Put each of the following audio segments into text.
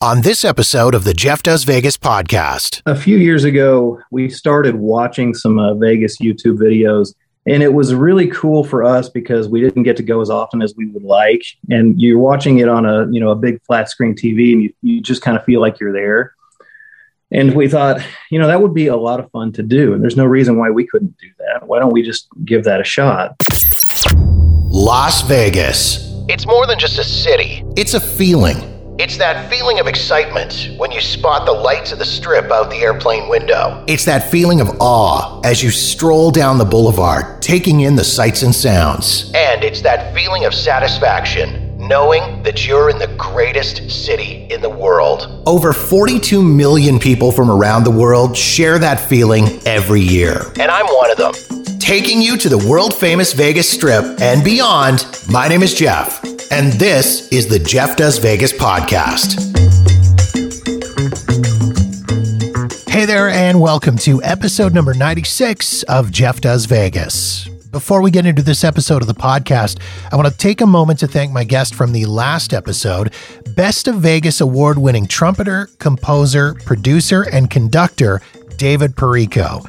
on this episode of the Jeff Does Vegas podcast. A few years ago, we started watching some uh, Vegas YouTube videos, and it was really cool for us because we didn't get to go as often as we would like. And you're watching it on a you know a big flat screen TV, and you, you just kind of feel like you're there. And we thought, you know, that would be a lot of fun to do, and there's no reason why we couldn't do that. Why don't we just give that a shot? Las Vegas. It's more than just a city. It's a feeling. It's that feeling of excitement when you spot the lights of the strip out the airplane window. It's that feeling of awe as you stroll down the boulevard, taking in the sights and sounds. And it's that feeling of satisfaction knowing that you're in the greatest city in the world. Over 42 million people from around the world share that feeling every year. And I'm one of them. Taking you to the world famous Vegas Strip and beyond, my name is Jeff, and this is the Jeff Does Vegas podcast. Hey there, and welcome to episode number 96 of Jeff Does Vegas. Before we get into this episode of the podcast, I want to take a moment to thank my guest from the last episode, Best of Vegas award winning trumpeter, composer, producer, and conductor, David Perrico.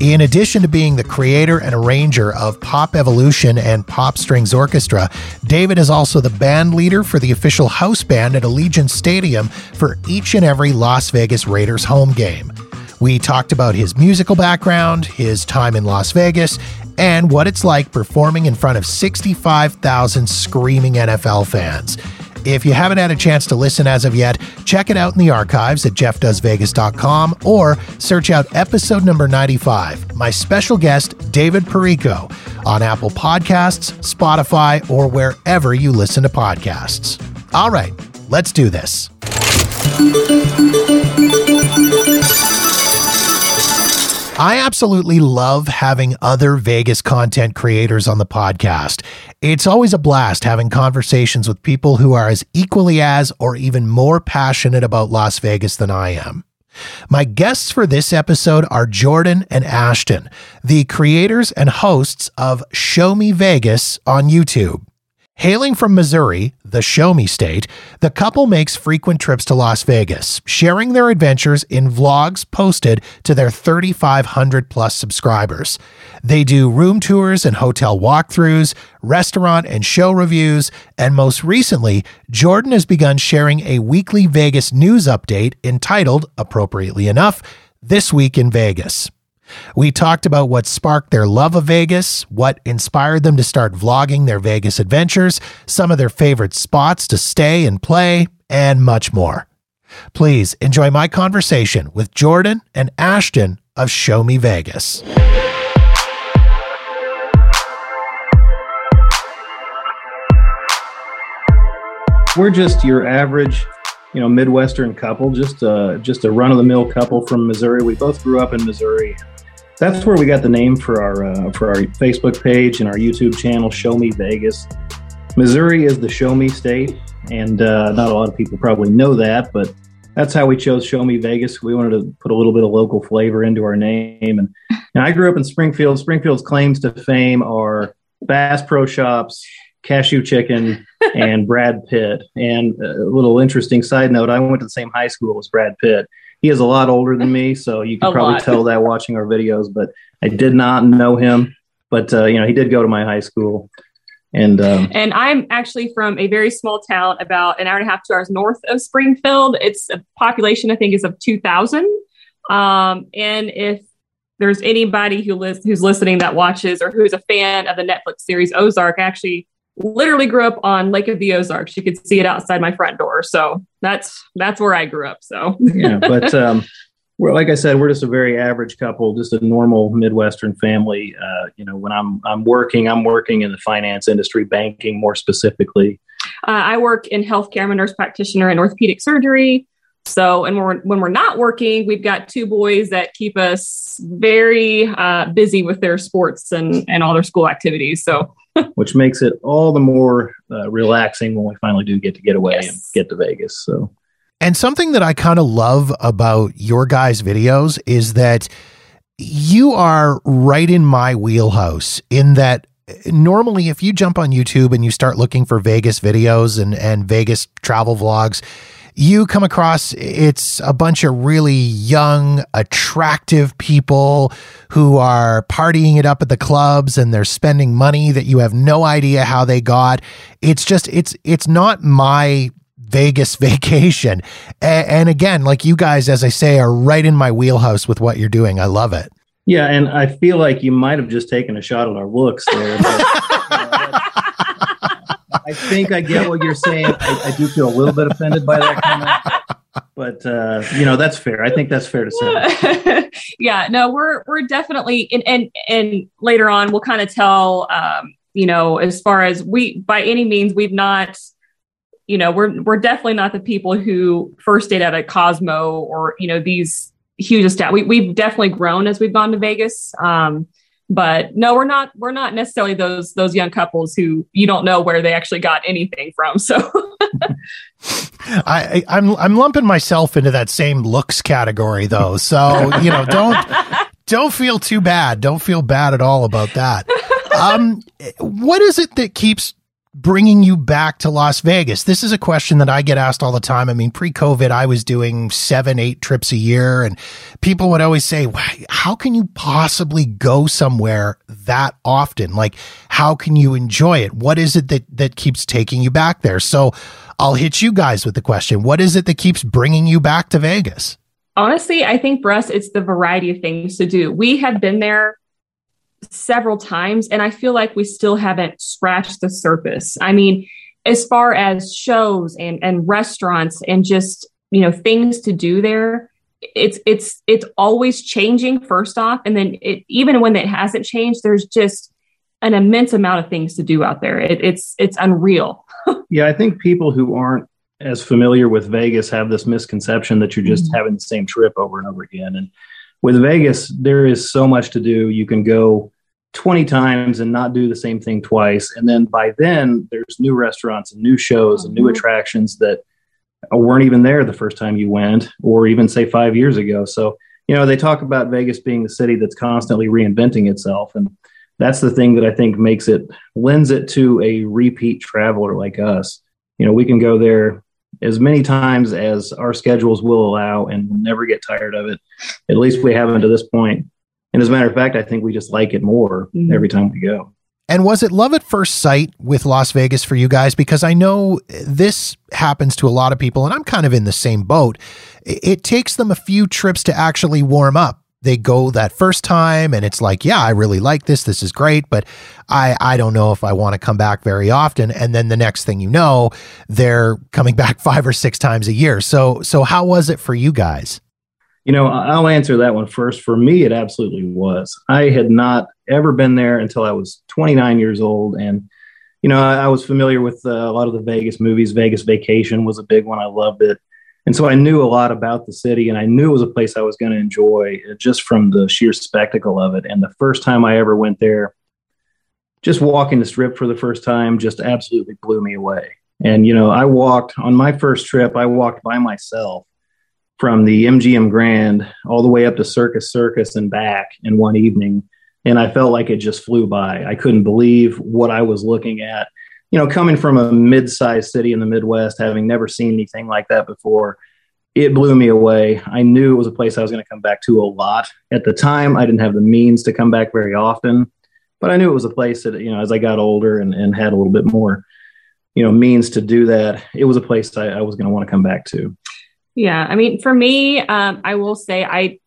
In addition to being the creator and arranger of Pop Evolution and Pop Strings Orchestra, David is also the band leader for the official house band at Allegiant Stadium for each and every Las Vegas Raiders home game. We talked about his musical background, his time in Las Vegas, and what it's like performing in front of 65,000 screaming NFL fans. If you haven't had a chance to listen as of yet, check it out in the archives at jeffdoesvegas.com or search out episode number 95, my special guest, David Perrico, on Apple Podcasts, Spotify, or wherever you listen to podcasts. All right, let's do this. I absolutely love having other Vegas content creators on the podcast. It's always a blast having conversations with people who are as equally as or even more passionate about Las Vegas than I am. My guests for this episode are Jordan and Ashden, the creators and hosts of Show Me Vegas on YouTube. Hailing from Missouri, the show me state, the couple makes frequent trips to Las Vegas, sharing their adventures in vlogs posted to their 3,500 plus subscribers. They do room tours and hotel walkthroughs, restaurant and show reviews, and most recently, Jordan has begun sharing a weekly Vegas news update entitled, appropriately enough, This Week in Vegas. We talked about what sparked their love of Vegas, what inspired them to start vlogging their Vegas adventures, some of their favorite spots to stay and play, and much more. Please enjoy my conversation with Jordan and Ashden of Show Me Vegas. We're just your average, you know, Midwestern couple, just uh, just a run of the mill couple from Missouri. We both grew up in Missouri. That's where we got the name for our uh, for our Facebook page and our YouTube channel, Show Me Vegas. Missouri is the Show Me state, and uh, not a lot of people probably know that, but that's how we chose Show Me Vegas. We wanted to put a little bit of local flavor into our name, and, and I grew up in Springfield. Springfield's claims to fame are Bass Pro Shops, Cashew Chicken, and Brad Pitt. And a little interesting side note: I went to the same high school as Brad Pitt he is a lot older than me, so you can probably lot. tell that watching our videos. But I did not know him, but uh, you know he did go to my high school, and um, And I'm actually from a very small town about an hour and a half, two hours north of Springfield. It's a population, I think, is of 2,000. Um, and if there's anybody who lis- who's listening that watches or who's a fan of the Netflix series Ozark, I actually literally grew up on Lake of the Ozarks. You could see it outside my front door. So that's that's where I grew up. So yeah, but um, we're like I said, we're just a very average couple, just a normal Midwestern family. Uh, you know, when I'm I'm working, I'm working in the finance industry, banking more specifically. Uh, I work in healthcare. I'm a nurse practitioner in orthopedic surgery. So, and when we're, when we're not working, we've got two boys that keep us very uh, busy with their sports and, and all their school activities. So, which makes it all the more uh, relaxing when we finally do get to get away Yes. and get to Vegas. So And something that I kind of love about your guys' videos is that you are right in my wheelhouse in that normally if you jump on YouTube and you start looking for Vegas videos and, and Vegas travel vlogs, you come across it's a bunch of really young, attractive people who are partying it up at the clubs and they're spending money that you have no idea how they got. It's just it's it's not my Vegas vacation. And, and again, like you guys, as I say, are right in my wheelhouse with what you're doing. I love it. Yeah, and I feel like you might have just taken a shot at our looks there. But, think I get what you're saying. I, I, do feel a little bit offended by that comment, but uh, you know that's fair. I think that's fair to say. yeah, no, we're we're definitely and and and later on we'll kind of tell. Um, you know, as far as we by any means we've not you know we're we're definitely not the people who first stayed at a Cosmo or you know these huge estat. We we've definitely grown as we've gone to Vegas. Um, but no, we're not we're not necessarily those those young couples who you don't know where they actually got anything from. So I, I'm I'm lumping myself into that same looks category though. So you know don't don't feel too bad. Don't feel bad at all about that. Um, what is it that keeps bringing you back to Las Vegas? This is a question that I get asked all the time. I mean, pre COVID, I was doing seven, eight trips a year, and people would always say, How can you possibly go somewhere that often? Like, how can you enjoy it? What is it that, that keeps taking you back there? So I'll hit you guys with the question What is it that keeps bringing you back to Vegas? Honestly, I think for us, it's the variety of things to do. We have been there several times and I feel like we still haven't scratched the surface. I mean, as far as shows and and restaurants and just, you know, things to do there, it's it's it's always changing first off and then it even when it hasn't changed there's just an immense amount of things to do out there. It, it's it's unreal. yeah, I think people who aren't as familiar with Vegas have this misconception that you're just mm-hmm. having the same trip over and over again. And with Vegas, there is so much to do. You can go 20 times and not do the same thing twice. And then by then, there's new restaurants and new shows mm-hmm. and new mm-hmm. attractions that weren't even there the first time you went, or even say five years ago. So, you know, they talk about Vegas being the city that's constantly reinventing itself. And that's the thing that I think makes it, lends it to a repeat traveler like us. You know, we can go there as many times as our schedules will allow and we'll never get tired of it. At least we haven't to this point. And as a matter of fact, I think we just like it more mm-hmm. every time we go. And was it love at first sight with Las Vegas for you guys? Because I know this happens to a lot of people, and I'm kind of in the same boat. It takes them a few trips to actually warm up. They go that first time, and it's like, yeah, I really like this. This is great, but I, I don't know if I want to come back very often. And then the next thing you know, they're coming back five or six times a year. So, so how was it for you guys? You know, I'll answer that one first. For me, it absolutely was. I had not ever been there until I was 29 years old. And, you know, I, I was familiar with uh, a lot of the Vegas movies. Vegas Vacation was a big one. I loved it. And so I knew a lot about the city and I knew it was a place I was going to enjoy uh, just from the sheer spectacle of it. And the first time I ever went there, just walking the strip for the first time just absolutely blew me away. And, you know, I walked on my first trip, I walked by myself from the MGM Grand all the way up to Circus Circus and back in one evening. And I felt like it just flew by. I couldn't believe what I was looking at. You know, coming from a mid sized city in the Midwest, having never seen anything like that before, it blew me away. I knew it was a place I was going to come back to a lot. At the time, I didn't have the means to come back very often, but I knew it was a place that, you know, as I got older and, and had a little bit more, you know, means to do that, it was a place I, I was going to want to come back to. Yeah, I mean, for me, um, I will say I,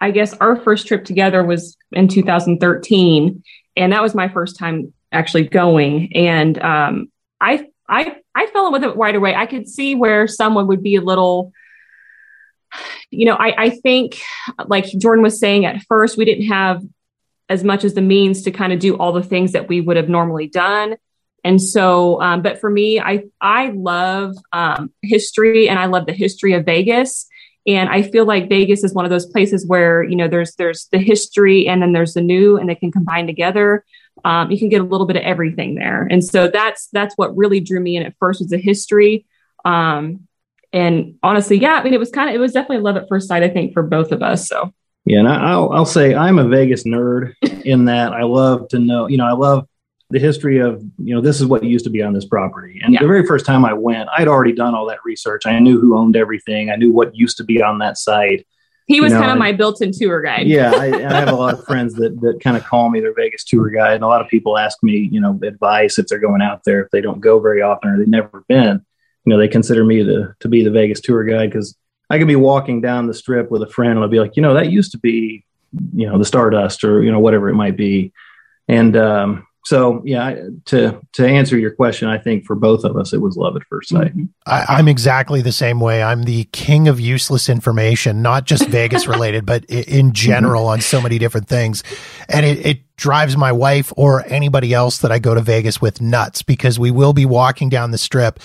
I guess our first trip together was in 2013, and that was my first time actually going. And um, I, I, I fell in with it right away. I could see where someone would be a little, you know, I, I think, like Jordan was saying, at first we didn't have as much as the means to kind of do all the things that we would have normally done. And so, um, but for me, I I love um, history and I love the history of Vegas. And I feel like Vegas is one of those places where you know there's there's the history and then there's the new and they can combine together. Um, you can get a little bit of everything there, and so that's that's what really drew me in at first was the history. Um, and honestly, yeah, I mean, it was kind of it was definitely love at first sight. I think for both of us. So yeah, and I'll I'll say I'm a Vegas nerd in that I love to know. You know, I love the history of you know this is what used to be on this property. And Yeah. the very first time I went, I'd already done all that research. I knew who owned everything. I knew what used to be on that site. He was You know, kind of my built-in tour guide. Yeah, I, I have a lot of friends that that kind of call me their Vegas tour guide, and a lot of people ask me, you know, advice if they're going out there if they don't go very often or they've never been. You know, they consider me to to be the Vegas tour guide because I could be walking down the strip with a friend and I'll be like, you know, that used to be, you know, the Stardust or you know whatever it might be, and um, so yeah, to to answer your question, I think for both of us it was love at first sight. Mhm. I, I'm exactly the same way. I'm the king of useless information, not just Vegas related, but in general on so many different things. And it, it drives my wife or anybody else that I go to Vegas with nuts because we will be walking down the strip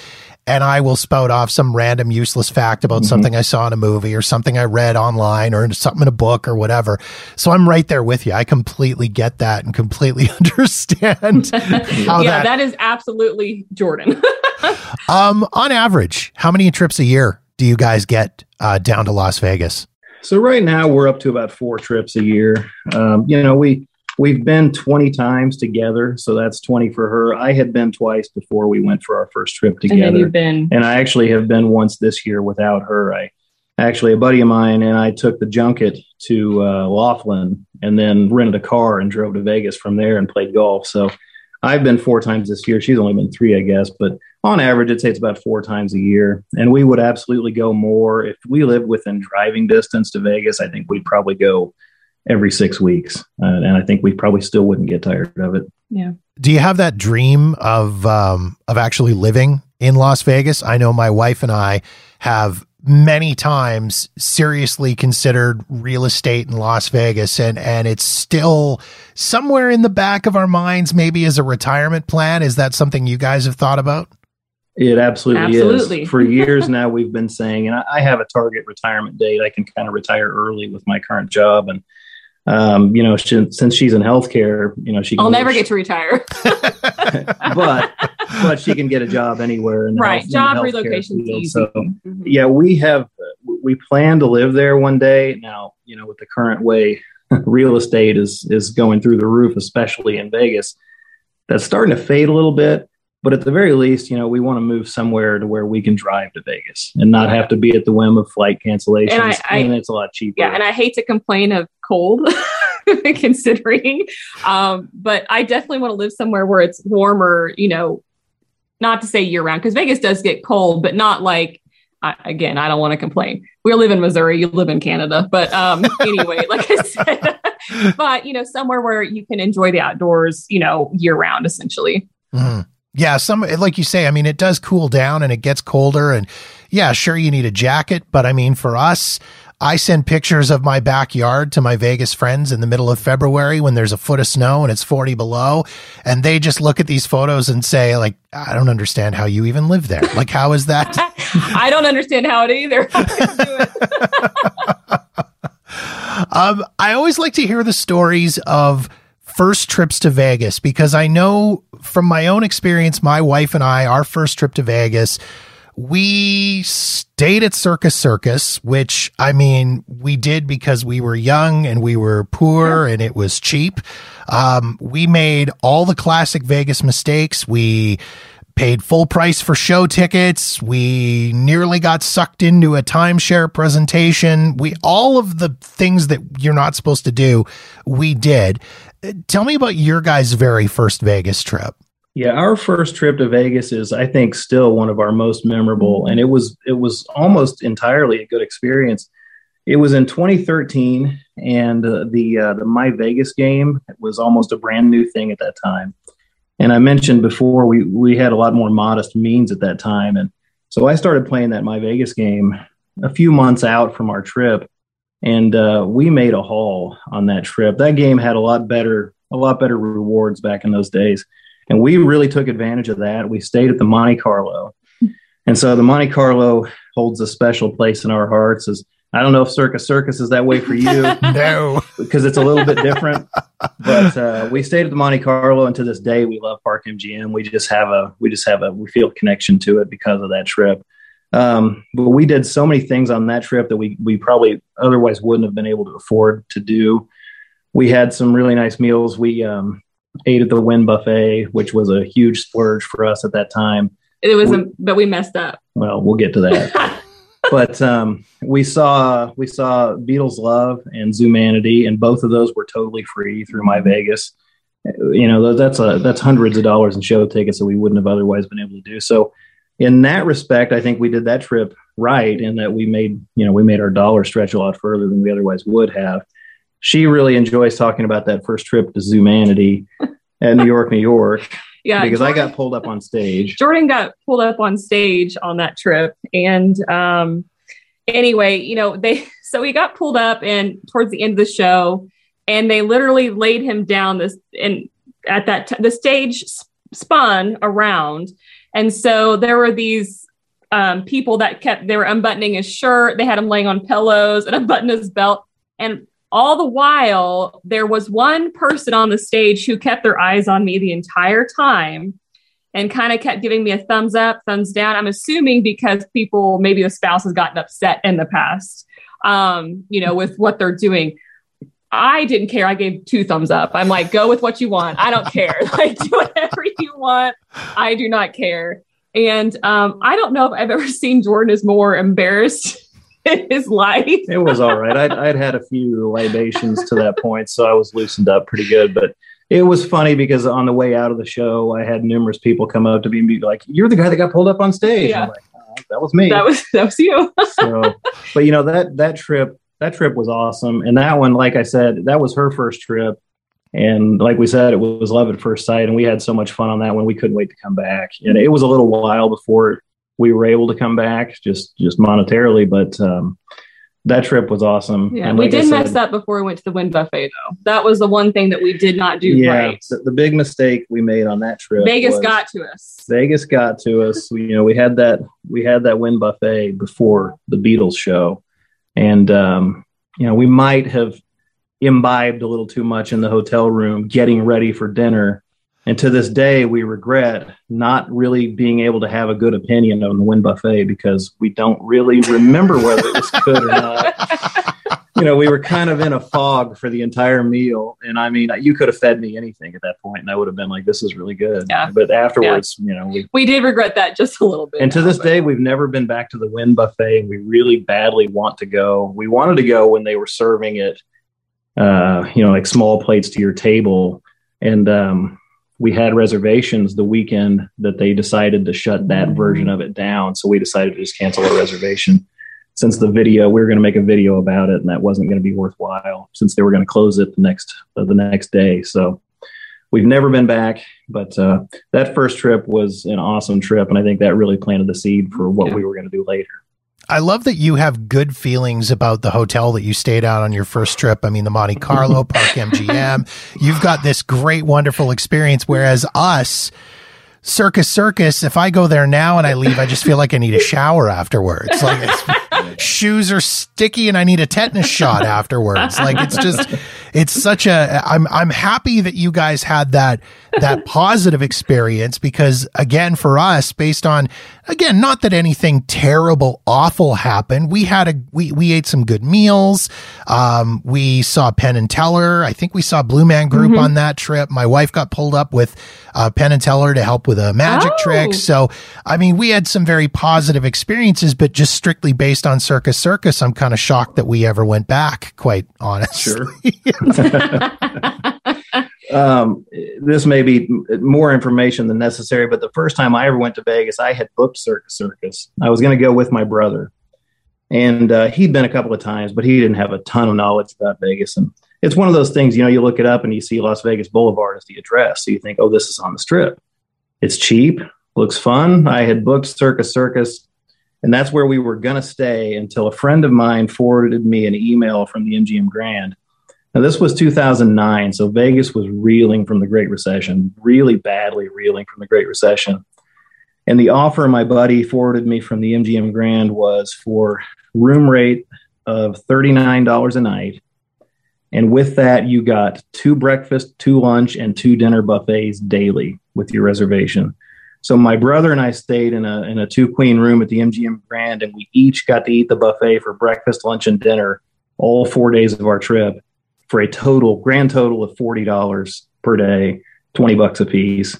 and I will spout off some random useless fact about Mhm. something I saw in a movie or something I read online or something in a book or whatever. So I'm right there with you. I completely get that and completely understand how yeah, that, that is absolutely Jordan. um, on average, how many trips a year do you guys get uh, down to Las Vegas? So right now we're up to about four trips a year. Um, you know, we we've been 20 times together, so that's 20 for her. I had been twice before we went for our first trip and together, you've been and I actually have been once this year without her. I actually a buddy of mine and I took the junket to uh, Laughlin and then rented a car and drove to Vegas from there and played golf. So I've been four times this year. She's only been three, I guess, but on average, I'd say it's about four times a year. And we would absolutely go more if we lived within driving distance to Vegas. I think we'd probably go every six weeks, uh, and I think we probably still wouldn't get tired of it. Yeah. Do you have that dream of um, of actually living in Las Vegas? I know my wife and I have many times seriously considered real estate in Las Vegas and and it's still somewhere in the back of our minds maybe as a retirement plan is that something you guys have thought about It absolutely, Absolutely. is. For years now, we've been saying, and I, I have a target retirement date. I can kind of retire early with my current job, and um, you know, she, since she's in healthcare, you know, she can I'll never get to retire. but but she can get a job anywhere. In the right. health- Job relocation field. easy. So Mhm. yeah, we have we plan to live there one day. Now, you know, with the current way real estate is is going through the roof, especially in Vegas, that's starting to fade a little bit. But at the very least, you know, we want to move somewhere to where we can drive to Vegas and not have to be at the whim of flight cancellations. And I- And, it's a lot cheaper. Yeah, and I hate to complain of cold, considering, um, but I definitely want to live somewhere where it's warmer. You know, not to say year round because Vegas does get cold, but not like. I, again, I don't want to complain. We live in Missouri. You live in Canada, but um, anyway, like I said, but you know, somewhere where you can enjoy the outdoors. You know, year round, essentially. Mhm. Yeah, some like you say, I mean, it does cool down and it gets colder, and yeah, sure, you need a jacket, but I mean, for us, I send pictures of my backyard to my Vegas friends in the middle of February when there's a foot of snow and it's 40 below, and they just look at these photos and say, like, I don't understand how you even live there. Like, how is that? I don't understand how it either. I couldn't do it. Um, I always like to hear the stories of first trips to Vegas because I know from my own experience, my wife and I, our first trip to Vegas, we stayed at Circus Circus, which I mean, we did because we were young and we were poor and it was cheap. Um, we made all the classic Vegas mistakes. We paid full price for show tickets. We nearly got sucked into a timeshare presentation. We all of the things that you're not supposed to do, we did. Uh, Tell me about your guys' very first Vegas trip. Yeah, our first trip to Vegas is, I think, still one of our most memorable, and it was it was almost entirely a good experience. It was in 2013, and uh, the uh, the My Vegas game was almost a brand new thing at that time. And I mentioned before we we had a lot more modest means at that time, and so I started playing that My Vegas game a few months out from our trip, and uh, we made a haul on that trip. That game had a lot better a lot better rewards back in those days. And we really took advantage of that. We stayed at the Monte Carlo. And so the Monte Carlo holds a special place in our hearts. As I don't know if Circus Circus is that way for you No. because it's a little bit different. But uh, we stayed at the Monte Carlo, and to this day, we love Park MGM. We just have a we just have a we feel a connection to it because of that trip. Um, but we did so many things on that trip that we we probably otherwise wouldn't have been able to afford to do. We had some really nice meals. We um, ate at the Wynn Buffet, which was a huge splurge for us at that time. It was, we, a, but we messed up. Well, we'll get to that. but um, we saw we saw Beatles Love and Zumanity, and both of those were totally free through My Vegas. You know, that's a that's hundreds of dollars in show tickets that we wouldn't have otherwise been able to do. So, in that respect, I think we did that trip right in that we made you know we made our dollar stretch a lot further than we otherwise would have. She really enjoys talking about that first trip to Zumanity at New York, New York. Yeah, because Jordan, I got pulled up on stage. Jordan got pulled up on stage on that trip, and um, anyway, you know they so he got pulled up and towards the end of the show, and they literally laid him down this and at that t- the stage spun around, and so there were these um, people that kept they were unbuttoning his shirt, they had him laying on pillows and unbuttoning his belt, and all the while, there was one person on the stage who kept their eyes on me the entire time and kind of kept giving me a thumbs up, thumbs down. I'm assuming because people, maybe the spouse has gotten upset in the past, um, you know, with what they're doing. I didn't care. I gave two thumbs up. I'm like, go with what you want. I don't care. like, do whatever you want. I do not care. And um, I don't know if I've ever seen Jordan as more embarrassed his life. it was all right. I'd, I'd had a few libations to that point, so I was loosened up pretty good. But it was funny because on the way out of the show, I had numerous people come up to me and be like, "You're the guy that got pulled up on stage." Yeah. Like, oh, that was me. That was that was you. so, but you know that that trip that trip was awesome, and that one, like I said, that was her first trip. And like we said, it was love at first sight, and we had so much fun on that one. We couldn't wait to come back. And it was a little while before we were able to come back just just monetarily, but um, that trip was awesome. Yeah, like we did said, mess up before we went to the Wynn Buffet, though. That was the one thing that we did not do yeah, right. The, the big mistake we made on that trip. Vegas got to us. Vegas got to us. we, you know, we had that we had that Wynn Buffet before the Beatles show, and um, you know, we might have imbibed a little too much in the hotel room, getting ready for dinner and to this day, we regret not really being able to have a good opinion on the Wynn Buffet because we don't really remember whether it was good or not. you know, we were kind of in a fog for the entire meal. And I mean, you could have fed me anything at that point, and I would have been like, this is really good. Yeah. But afterwards, yeah. you know, we, we did regret that just a little bit. And to this day, we've never been back to the Wynn Buffet. We really badly want to go. We wanted to go when they were serving it, uh, you know, like small plates to your table. And, um, we had reservations the weekend that they decided to shut that version of it down. So we decided to just cancel our reservation. Since the video, we were going to make a video about it, and that wasn't going to be worthwhile since they were going to close it the next uh, the next day. So we've never been back, but uh, that first trip was an awesome trip, and I think that really planted the seed for what yeah. we were going to do later. I love that you have good feelings about the hotel that you stayed at on your first trip. I mean, the Monte Carlo Park MGM. You've got this great, wonderful experience. Whereas us, Circus Circus, if I go there now and I leave, I just feel like I need a shower afterwards. Like shoes are sticky and I need a tetanus shot afterwards. Like it's just, it's such a, I'm, I'm happy that you guys had that, that positive experience because again, for us, based on again, not that anything terrible, awful happened. We had a we we ate some good meals. Um, we saw Penn and Teller. I think we saw Blue Man Group mm-hmm. on that trip. My wife got pulled up with uh, Penn and Teller to help with a magic oh. trick. So, I mean, we had some very positive experiences, but just strictly based on Circus Circus, I'm kind of shocked that we ever went back. Quite honestly. Sure. um, this may be more information than necessary, but the first time I ever went to Vegas, I had booked Circus Circus. I was going to go with my brother, and uh, he'd been a couple of times, but he didn't have a ton of knowledge about Vegas. And it's one of those things, you know, you look it up and you see Las Vegas Boulevard as the address, so you think, oh, this is on the Strip. It's cheap, looks fun. I had booked Circus Circus. And that's where we were going to stay until a friend of mine forwarded me an email from the MGM Grand now, this was 2009, so Vegas was reeling from the Great Recession, really badly reeling from the Great Recession. And the offer my buddy forwarded me from the MGM Grand was for room rate of $39 a night. And with that, you got two breakfast, two lunch, and two dinner buffets daily with your reservation. So my brother and I stayed in a in a two queen room at the MGM Grand, and we each got to eat the buffet for breakfast, lunch, and dinner all four days of our trip for a total grand total of forty dollars per day. 20 bucks a piece.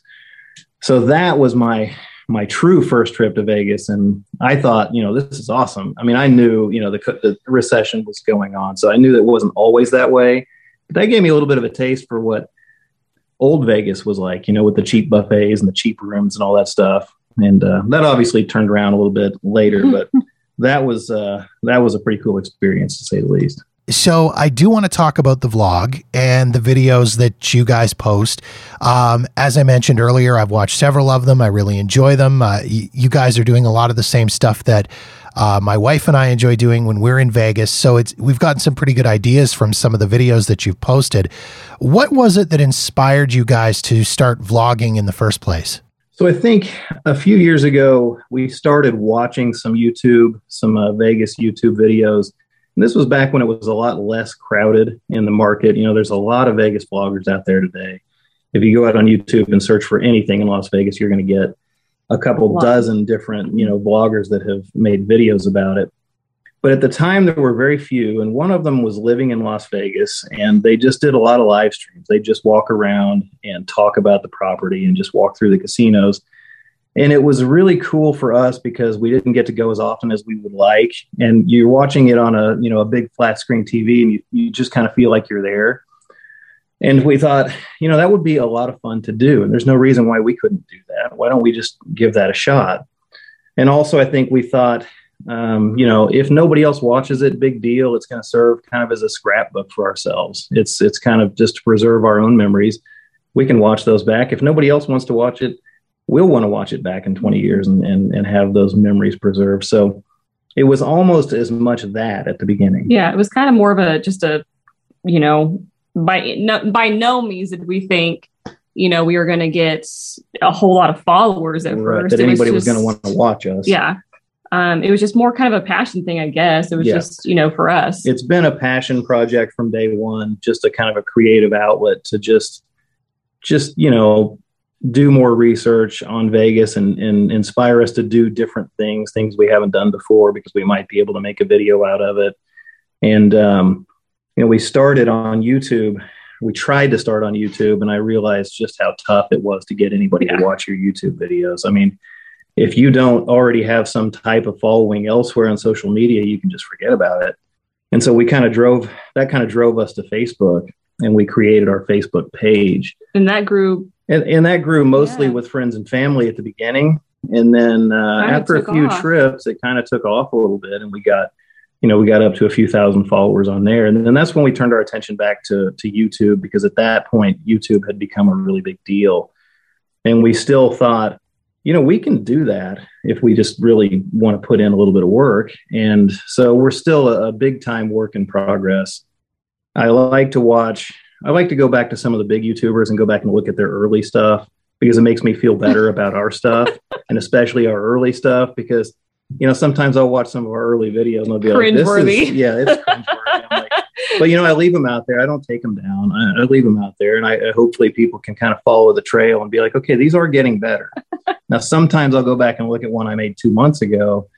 So that was my my true first trip to Vegas, and I thought, you know, this is awesome. I mean, I knew, you know, the, the recession was going on, so I knew that it wasn't always that way. But that gave me a little bit of a taste for what old Vegas was like, you know, with the cheap buffets and the cheap rooms and all that stuff. And uh, that obviously turned around a little bit later, but that was uh, that was a pretty cool experience to say the least. So I do want to talk about the vlog and the videos that you guys post. Um, as I mentioned earlier, I've watched several of them. I really enjoy them. Uh, y- you guys are doing a lot of the same stuff that uh, my wife and I enjoy doing when we're in Vegas. So it's we've gotten some pretty good ideas from some of the videos that you've posted. What was it that inspired you guys to start vlogging in the first place? So I think a few years ago we started watching some YouTube, some uh, Vegas YouTube videos and this was back when it was a lot less crowded in the market. You know, there's a lot of Vegas bloggers out there today. If you go out on YouTube and search for anything in Las Vegas, you're going to get a couple wow. dozen different, you know, bloggers that have made videos about it. But at the time, there were very few, and one of them was living in Las Vegas, and they just did a lot of live streams. They just walk around and talk about the property and just walk through the casinos and it was really cool for us because we didn't get to go as often as we would like and you're watching it on a you know a big flat screen tv and you, you just kind of feel like you're there and we thought you know that would be a lot of fun to do and there's no reason why we couldn't do that. Why don't we just give that a shot? And also i think we thought um, you know if nobody else watches it big deal. It's going to serve kind of as a scrapbook for ourselves. It's it's kind of just to preserve our own memories. We can watch those back. If nobody else wants to watch it we'll want to watch it back in 20 years and, and, and have those memories preserved. So it was almost as much that at the beginning. Yeah, it was kind of more of a just a, you know, by no, by no means did we think, you know, we were going to get a whole lot of followers at right, first. That anybody was, was going to want to watch us. Yeah. Um, it was just more kind of a passion thing, I guess. It was yeah. just, you know, for us. It's been a passion project from day one, just a kind of a creative outlet to just, just, you know, do more research on Vegas and, and inspire us to do different things, things we haven't done before, because we might be able to make a video out of it. And, um, you know, we started on YouTube. We tried to start on YouTube, and I realized just how tough it was to get anybody yeah. to watch your YouTube videos. I mean, if you don't already have some type of following elsewhere on social media, you can just forget about it. And so we kind of drove that kind of drove us to Facebook and we created our Facebook page. And that grew and, and that grew mostly yeah. with friends and family at the beginning and then uh, after a few off. trips it kind of took off a little bit and we got you know we got up to a few thousand followers on there. And then that's when we turned our attention back to to youtube because at that point youtube had become a really big deal. And we still thought you know we can do that if we just really want to put in a little bit of work. And so we're still a, a big time work in progress. I like to watch I like to go back to some of the big YouTubers and go back and look at their early stuff because it makes me feel better about our stuff and especially our early stuff because you know sometimes I'll watch some of our early videos and I'll be like, "This is yeah, it's cringeworthy." like, but you know, I leave them out there. I don't take them down. I, I leave them out there, and I, I hopefully people can kind of follow the trail and be like, "Okay, these are getting better." now, sometimes I'll go back and look at one I made two months ago,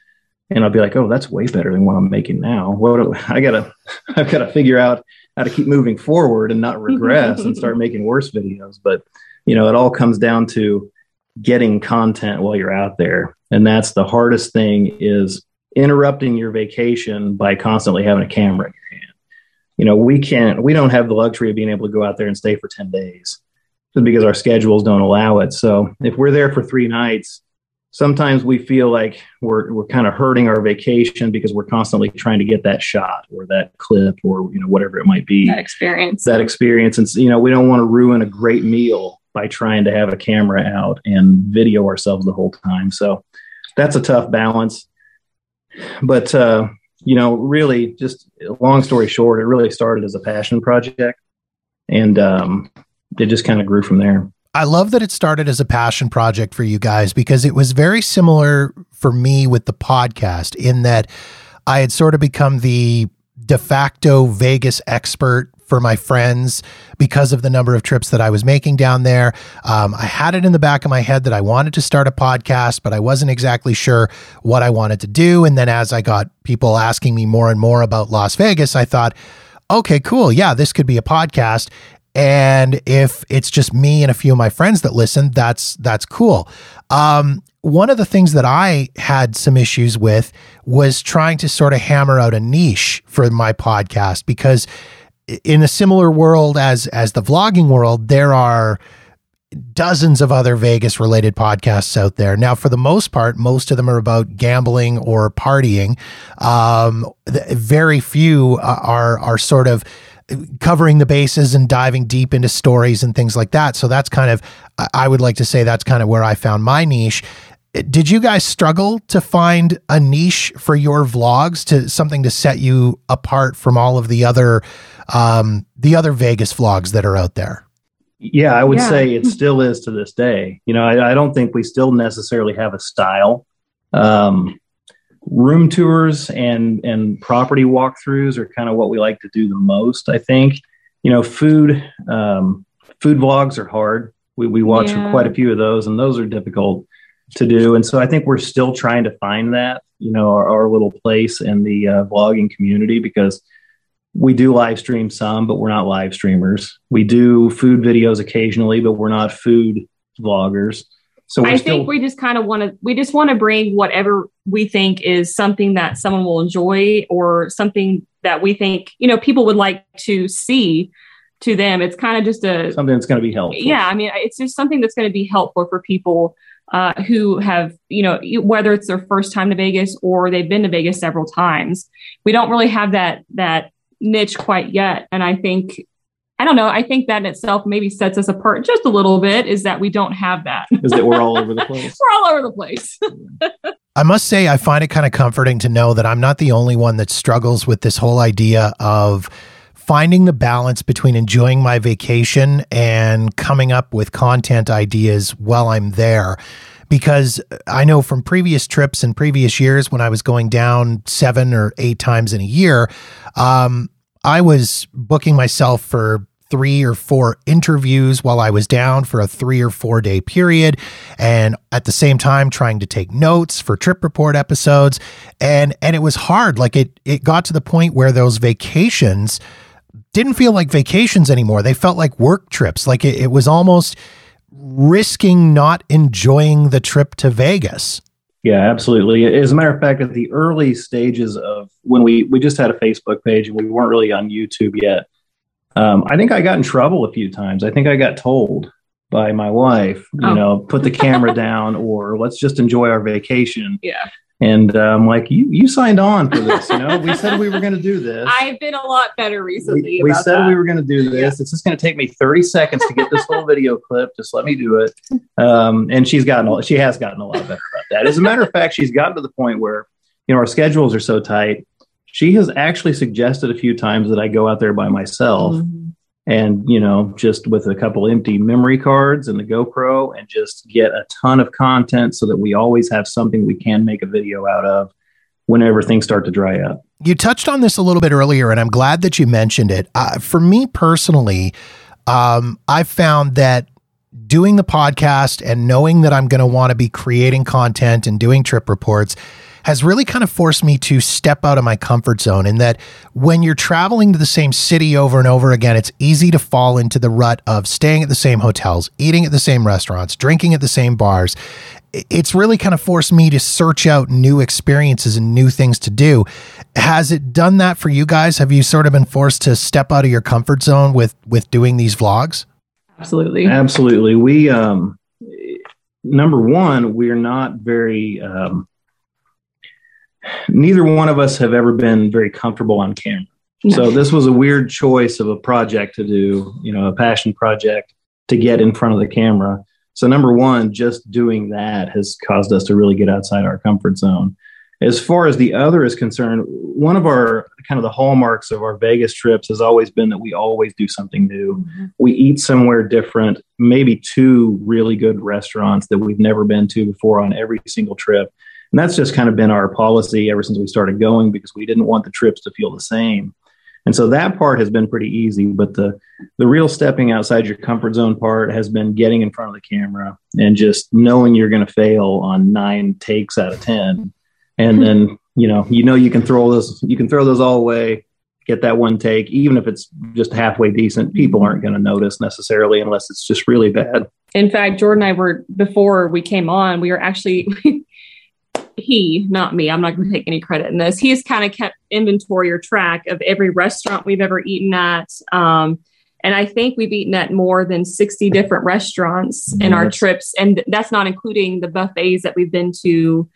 and I'll be like, "Oh, that's way better than what I'm making now." What I gotta, I've got to figure out how to keep moving forward and not regress and start making worse videos. But you know, it all comes down to getting content while you're out there, and that's the hardest thing is interrupting your vacation by constantly having a camera in your hand. You know, we can't, we don't have the luxury of being able to go out there and stay for 10 days because our schedules don't allow it. So if we're there for three nights, sometimes we feel like we're we're kind of hurting our vacation because we're constantly trying to get that shot or that clip or you know whatever it might be that experience that experience and you know we don't want to ruin a great meal by trying to have a camera out and video ourselves the whole time. So that's a tough balance. But uh you know really just long story short it really started as a passion project. And um it just kind of grew from there. I love that it started as a passion project for you guys because it was very similar for me with the podcast in that I had sort of become the de facto Vegas expert for my friends because of the number of trips that I was making down there. Um, I had it in the back of my head that I wanted to start a podcast, but I wasn't exactly sure what I wanted to do. And then as I got people asking me more and more about Las Vegas, I thought, okay, cool. Yeah, this could be a podcast. And if it's just me and a few of my friends that listen, that's that's cool. Um, one of the things that I had some issues with was trying to sort of hammer out a niche for my podcast because in a similar world as as the vlogging world, there are dozens of other Vegas related podcasts out there. Now, for the most part, most of them are about gambling or partying. Um, very few are are sort of covering the bases and diving deep into stories and things like that. So that's kind of, I would like to say that's kind of where I found my niche. Did you guys struggle to find a niche for your vlogs to something to set you apart from all of the other um, the other Vegas vlogs that are out there? Yeah, I would yeah. say it still is to this day. You know, I, I, don't think we still necessarily have a style. Um, room tours and and property walkthroughs are kind of what we like to do the most. I think. You know, food um, food vlogs are hard. We we watch yeah. quite a few of those, and those are difficult to do. And so I think we're still trying to find that. You know, our, our little place in the uh, vlogging community because we do live stream some, but we're not live streamers. We do food videos occasionally, but we're not food vloggers. So I still- think we just kind of want to we just want to bring whatever we think is something that someone will enjoy or something that we think, you know, people would like to see to them. It's kind of just a something that's going to be helpful. Yeah, I mean, it's just something that's going to be helpful for people uh, who have, you know, whether it's their first time to Vegas or they've been to Vegas several times. We don't really have that that niche quite yet. And I think, I don't know, I think that in itself maybe sets us apart just a little bit is that we don't have that. is that we're all over the place? we're all over the place. I must say, I find it kind of comforting to know that I'm not the only one that struggles with this whole idea of finding the balance between enjoying my vacation and coming up with content ideas while I'm there because I know from previous trips and previous years when I was going down seven or eight times in a year, um, I was booking myself for three or four interviews while I was down for a three or four day period. And at the same time, trying to take notes for trip report episodes. And, and it was hard. Like it, it got to the point where those vacations didn't feel like vacations anymore. They felt like work trips. Like it, it was almost, risking not enjoying the trip to Vegas. Yeah, absolutely. As a matter of fact, at the early stages of when we we just had a Facebook page and we weren't really on YouTube yet, um, I think I got in trouble a few times. I think I got told by my wife, you oh. know, put the camera down or let's just enjoy our vacation. Yeah. And I'm um, like, you you signed on for this, you know. we said we were going to do this. I've been a lot better recently. We, we said that. we were going to do this. Yeah. It's just going to take me 30 seconds to get this whole video clip. Just let me do it. Um, and she's gotten, she has gotten a lot better about that. As a matter of fact, she's gotten to the point where, you know, our schedules are so tight. She has actually suggested a few times that I go out there by myself. Mm-hmm and you know just with a couple empty memory cards and the GoPro and just get a ton of content so that we always have something we can make a video out of whenever things start to dry up. You touched on this a little bit earlier and I'm glad that you mentioned it. Uh, for me personally, um, I've found that doing the podcast and knowing that I'm going to want to be creating content and doing trip reports has really kind of forced me to step out of my comfort zone in that when you're traveling to the same city over and over again, it's easy to fall into the rut of staying at the same hotels, eating at the same restaurants, drinking at the same bars. It's really kind of forced me to search out new experiences and new things to do. Has it done that for you guys? Have you sort of been forced to step out of your comfort zone with with doing these vlogs? Absolutely. Absolutely. We um number one, we're not very um neither one of us have ever been very comfortable on camera. No. So this was a weird choice of a project to do, you know, a passion project to get in front of the camera. So number one, just doing that has caused us to really get outside our comfort zone. As far as the other is concerned, one of our kind of the hallmarks of our Vegas trips has always been that we always do something new. Mm-hmm. We eat somewhere different, maybe two really good restaurants that we've never been to before on every single trip. And that's just kind of been our policy ever since we started going because we didn't want the trips to feel the same. And so that part has been pretty easy, but the the real stepping outside your comfort zone part has been getting in front of the camera and just knowing you're going to fail on 9 takes out of 10. And then, you know, you know you can throw those you can throw those all away get that one take, even if it's just halfway decent, people aren't going to notice necessarily unless it's just really bad. In fact, Jordan and I were before we came on, we were actually he, not me, I'm not going to take any credit in this. He's kind of kept inventory or track of every restaurant we've ever eaten at. Um, and I think we've eaten at more than 60 different restaurants in our trips. And that's not including the buffets that we've been to.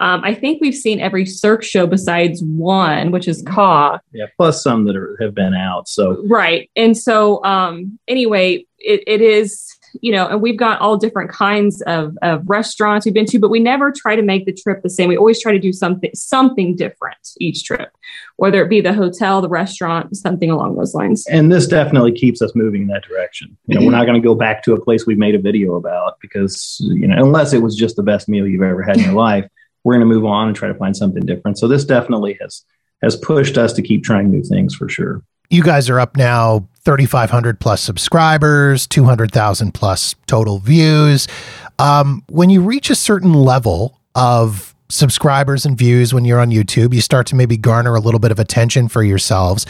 Um, I think we've seen every Cirque show besides one, which is KÀ. Yeah, plus some that are, have been out. So right, and so um, anyway, it, it is you know, and we've got all different kinds of, of restaurants we've been to, but we never try to make the trip the same. We always try to do something something different each trip, whether it be the hotel, the restaurant, something along those lines. And this definitely keeps us moving in that direction. You know, we're not going to go back to a place we made a video about because you know, unless it was just the best meal you've ever had in your life, we're going to move on and try to find something different. So this definitely has has pushed us to keep trying new things for sure. You guys are up now 3,500 plus subscribers, 200,000 plus total views. Um, when you reach a certain level of subscribers and views when you're on YouTube, you start to maybe garner a little bit of attention for yourselves.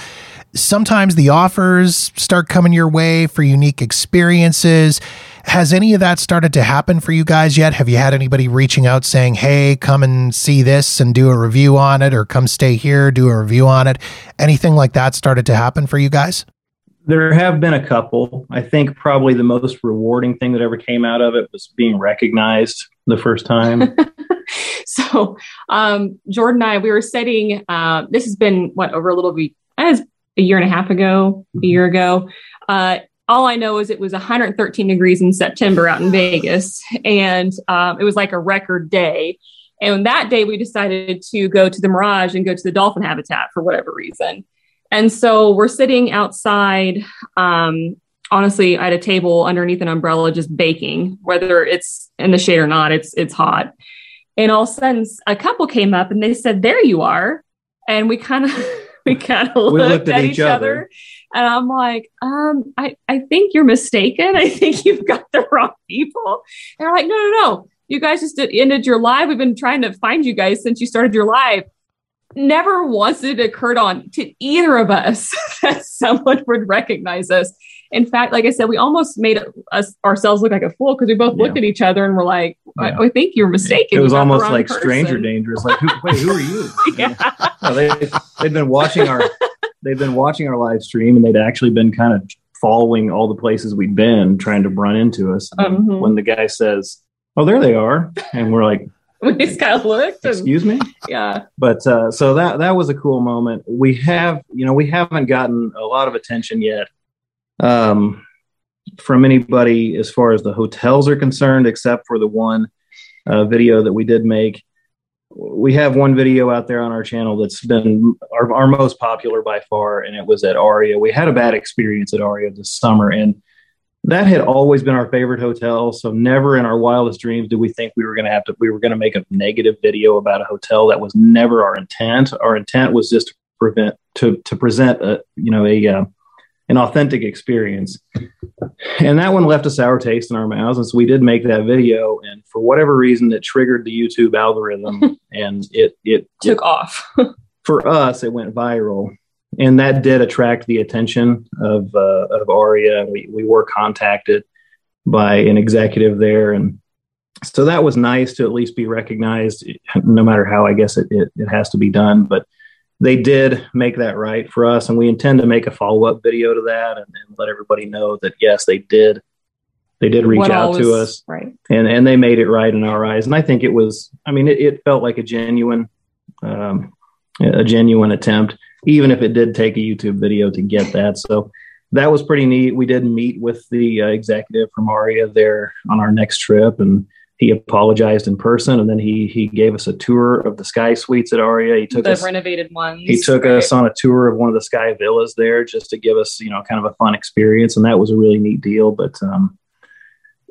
Sometimes the offers start coming your way for unique experiences. Has any of that started to happen for you guys yet? Have you had anybody reaching out saying, hey, come and see this and do a review on it, or come stay here, do a review on it? Anything like that started to happen for you guys? There have been a couple. I think probably the most rewarding thing that ever came out of it was being recognized the first time. so, um, Jordan and I, we were setting, uh, this has been what, over a little bit, as a year and a half ago, a year ago. Uh, all I know is it was 113 degrees in September out in Vegas, and um, it was like a record day. And that day, we decided to go to the Mirage and go to the dolphin habitat for whatever reason. And so we're sitting outside, um, honestly, at a table underneath an umbrella, just baking, whether it's in the shade or not. It's it's hot. And all of a sudden, a couple came up and they said, "There you are," and we kind of we kind of looked, looked, at, at each, each other. other. And I'm like, um, I, I think you're mistaken. I think you've got the wrong people. And they're like, no, no, no. You guys just ended your live. We've been trying to find you guys since you started your live. Never once did it occurred on to either of us that someone would recognize us. In fact, like I said, we almost made us ourselves look like a fool because we both yeah. looked at each other and were like, I, yeah. I think you're mistaken. It was almost like person. stranger dangerous. Like, who, wait, who are you? yeah. no, they, they've been watching our they've been watching our live stream and they'd actually been kind of following all the places we'd been trying to run into us. Mm-hmm. When the guy says, "Oh, there they are," and we're like, we just kind of looked. And, Excuse me. Yeah. But uh, so that that was a cool moment. We have, you know, we haven't gotten a lot of attention yet um, from anybody as far as the hotels are concerned, except for the one uh, video that we did make we have one video out there on our channel that's been our, our most popular by far, and it was at Aria. We had a bad experience at Aria this summer, and that had always been our favorite hotel. So never in our wildest dreams did we think we were going to have to we were going to make a negative video about a hotel. That was never our intent. Our intent was just to prevent to to present a you know a uh, an authentic experience. And that one left a sour taste in our mouths. And so we did make that video. And for whatever reason, it triggered the YouTube algorithm and it, it took it, off. for us, it went viral. And that did attract the attention of, uh, of Aria. We, we were contacted by an executive there. And so that was nice to at least be recognized, no matter how I guess it, it, it has to be done. But they did make that right for us, and we intend to make a follow up video to that and, and, let everybody know that yes, they did. They did reach what out to us, right? And and they made it right in our eyes. And I think it was. I mean, it, it felt like a genuine, um, a genuine attempt, even if it did take a YouTube video to get that. So that was pretty neat. We did meet with the uh, executive from Aria there on our next trip, and he apologized in person and then he he gave us a tour of the sky suites at aria he took the us renovated ones he took right. us on a tour of one of the sky villas there just to give us you know kind of a fun experience and that was a really neat deal but um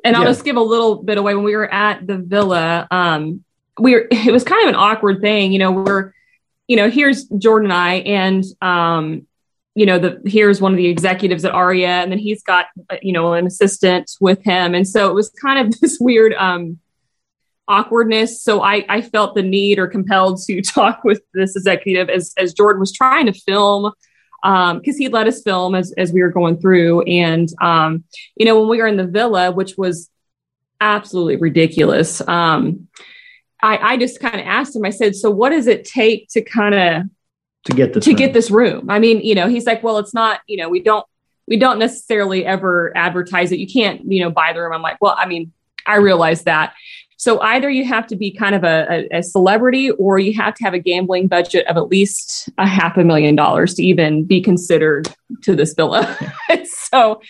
and yeah. i'll just give a little bit away when we were at the villa um we were it was kind of an awkward thing you know we're you know here's jordan and i and um you know the here's one of the executives at aria and then he's got uh, you know an assistant with him and so it was kind of this weird um awkwardness so i i felt the need or compelled to talk with this executive as as jordan was trying to film because um, he let us film as, as we were going through. And, um, you know, when we were in the villa, which was absolutely ridiculous, um, I, I just kind of asked him, I said, so what does it take to kind of to get this to room. get this room? I mean, you know, he's like, well, it's not, you know, we don't we don't necessarily ever advertise it. You can't, you know, buy the room. I'm like, well, I mean, I realize that. So either you have to be kind of a, a, a, celebrity or you have to have a gambling budget of at least a half a million dollars to even be considered to this villa. so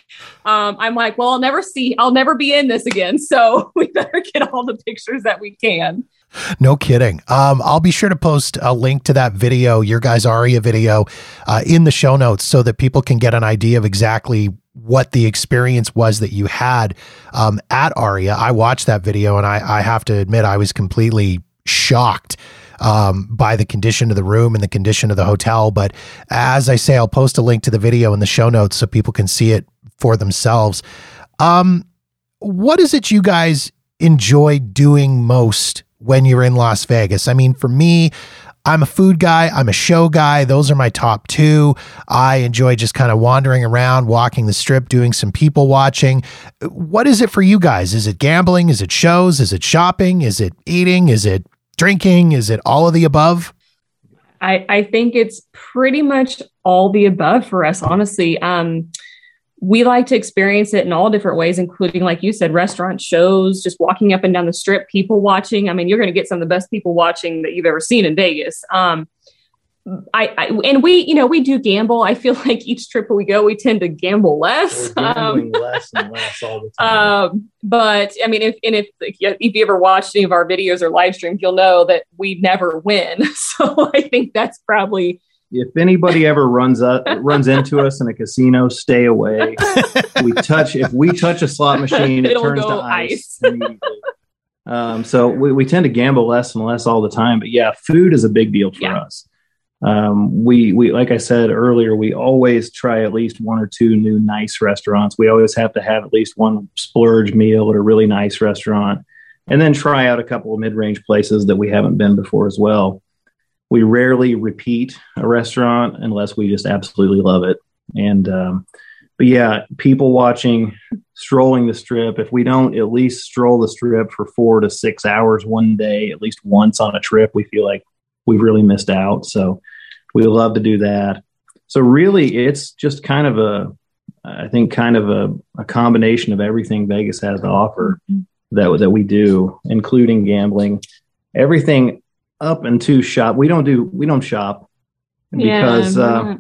um, I'm like, well, I'll never see, I'll never be in this again. So we better get all the pictures that we can. No kidding. Um, I'll be sure to post a link to that video, your guys' Aria video, uh, in the show notes so that people can get an idea of exactly what the experience was that you had um, at Aria. I watched that video and I, I have to admit, I was completely shocked um, by the condition of the room and the condition of the hotel. But as I say, I'll post a link to the video in the show notes so people can see it for themselves. Um, what is it you guys enjoy doing most when you're in Las Vegas? I mean, for me, I'm a food guy, I'm a show guy. Those are my top two. I enjoy just kind of wandering around, walking the strip, doing some people watching. What is it for you guys? Is it gambling? Is it shows? Is it shopping? Is it eating? Is it drinking? Is it all of the above? I, I think it's pretty much all the above for us, honestly. Um, we like to experience it in all different ways, including, like you said, restaurant shows, just walking up and down the strip, people watching. I mean, you're going to get some of the best people watching that you've ever seen in Vegas. Um, I, I, and we, you know, we do gamble. I feel like each trip we go, we tend to gamble less. Um, less and less all the time. Um, but I mean, if and if if you ever watched any of our videos or live streams, you'll know that we never win. So I think that's probably if anybody ever runs up runs into us in a casino, stay away. we touch if we touch a slot machine, it turns to ice. ice. um, so we, we tend to gamble less and less all the time. But yeah, food is a big deal for yeah. us. Um, we we like I said earlier, we always try at least one or two new nice restaurants. We always have to have at least one splurge meal at a really nice restaurant, and then try out a couple of mid range places that we haven't been before as well we rarely repeat a restaurant unless we just absolutely love it. And um, but yeah, people watching, strolling the strip. If we don't at least stroll the strip for four to six hours one day, at least once on a trip, we feel like we've really missed out. So we love to do that. So really, it's just kind of a, I think, kind of a, a combination of everything Vegas has to offer that that we do, including gambling. Everything up into shop. We don't do we don't shop because yeah, uh,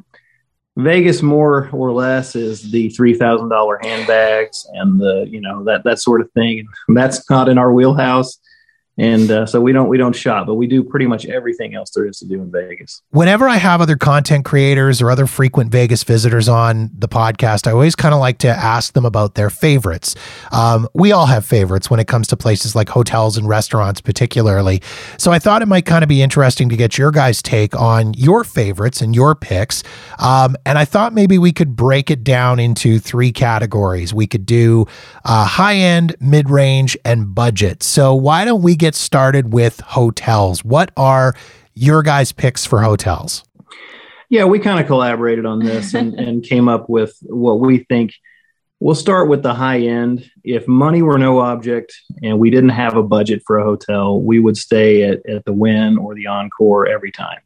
Vegas more or less is the three thousand dollar handbags and the you know that that sort of thing. That's not in our wheelhouse and uh, so we don't we don't shop but we do pretty much everything else there is to do in vegas. Whenever i have other content creators or other frequent vegas visitors on the podcast i always kind of like to ask them about their favorites. Um, we all have favorites when it comes to places like hotels and restaurants particularly. So i thought it might kind of be interesting to get your guys take on your favorites and your picks. Um, and i thought maybe we could break it down into three categories. We could do uh, high end mid-range and budget. So why don't we get started with hotels. What are your guys' picks for hotels? Yeah, we kind of collaborated on this and, and came up with what we think. We'll start with the high end. If money were no object and we didn't have a budget for a hotel, we would stay at, at the Wynn or the Encore every time.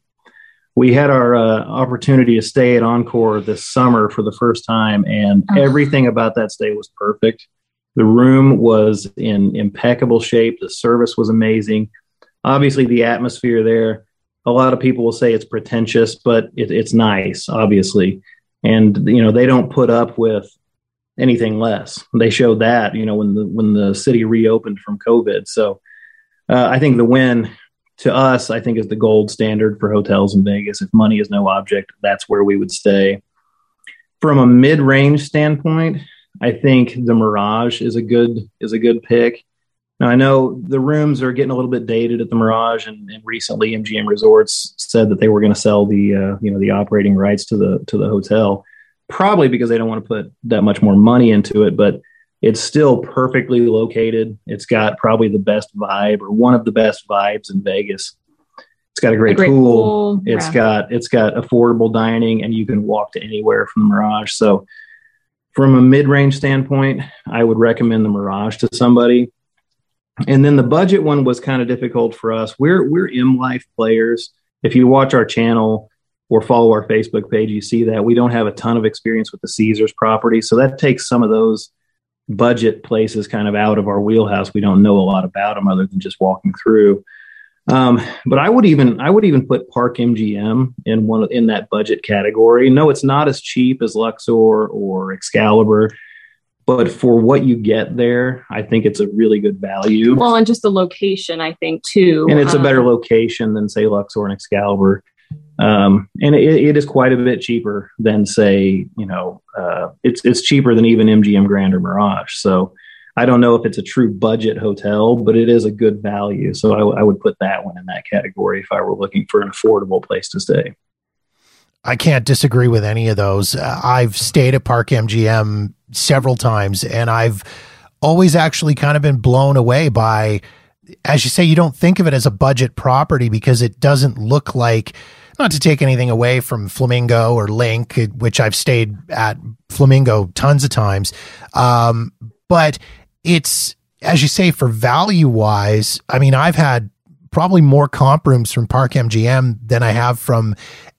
We had our uh, opportunity to stay at Encore this summer for the first time, and oh. everything about that stay was perfect. The room was in impeccable shape. The service was amazing. Obviously, the atmosphere there, a lot of people will say it's pretentious, but it, it's nice, obviously. And, you know, they don't put up with anything less. They showed that, you know, when the, when the city reopened from COVID. So uh, I think the Wynn to us, I think is the gold standard for hotels in Vegas. If money is no object, that's where we would stay. From a mid range standpoint, I think the Mirage is a good is a good pick. Now I know the rooms are getting a little bit dated at the Mirage, and, and recently MGM Resorts said that they were going to sell the uh, you know the operating rights to the to the hotel, probably because they don't want to put that much more money into it. But it's still perfectly located. It's got probably the best vibe or one of the best vibes in Vegas. It's got a great, A great pool. pool, It's yeah. got it's got affordable dining, and you can walk to anywhere from the Mirage. So, from a mid-range standpoint, I would recommend the Mirage to somebody. And then the budget one was kind of difficult for us. We're we're M Life players. If you watch our channel or follow our Facebook page, you see that we don't have a ton of experience with the Caesars property, so that takes some of those budget places kind of out of our wheelhouse. We don't know a lot about them other than just walking through. Um, but I would even I would even put Park MGM in one in that budget category. No, it's not as cheap as Luxor or Excalibur, but for what you get there, I think it's a really good value. Well, and just the location, I think too. and it's a Um, better location than say Luxor and Excalibur. Um, and it, it is quite a bit cheaper than say, you know, uh, it's it's cheaper than even MGM Grand or Mirage. So I don't know if it's a true budget hotel, but it is a good value. So I, would put that one in that category if I were looking for an affordable place to stay. I can't disagree with any of those. I've stayed at Park MGM several times and I've always actually kind of been blown away by, as you say, you don't think of it as a budget property because it doesn't look like, not to take anything away from Flamingo or Linq, which I've stayed at Flamingo tons of times. Um, but it's, as you say, for value wise, I mean, I've had probably more comp rooms from Park MGM than I have from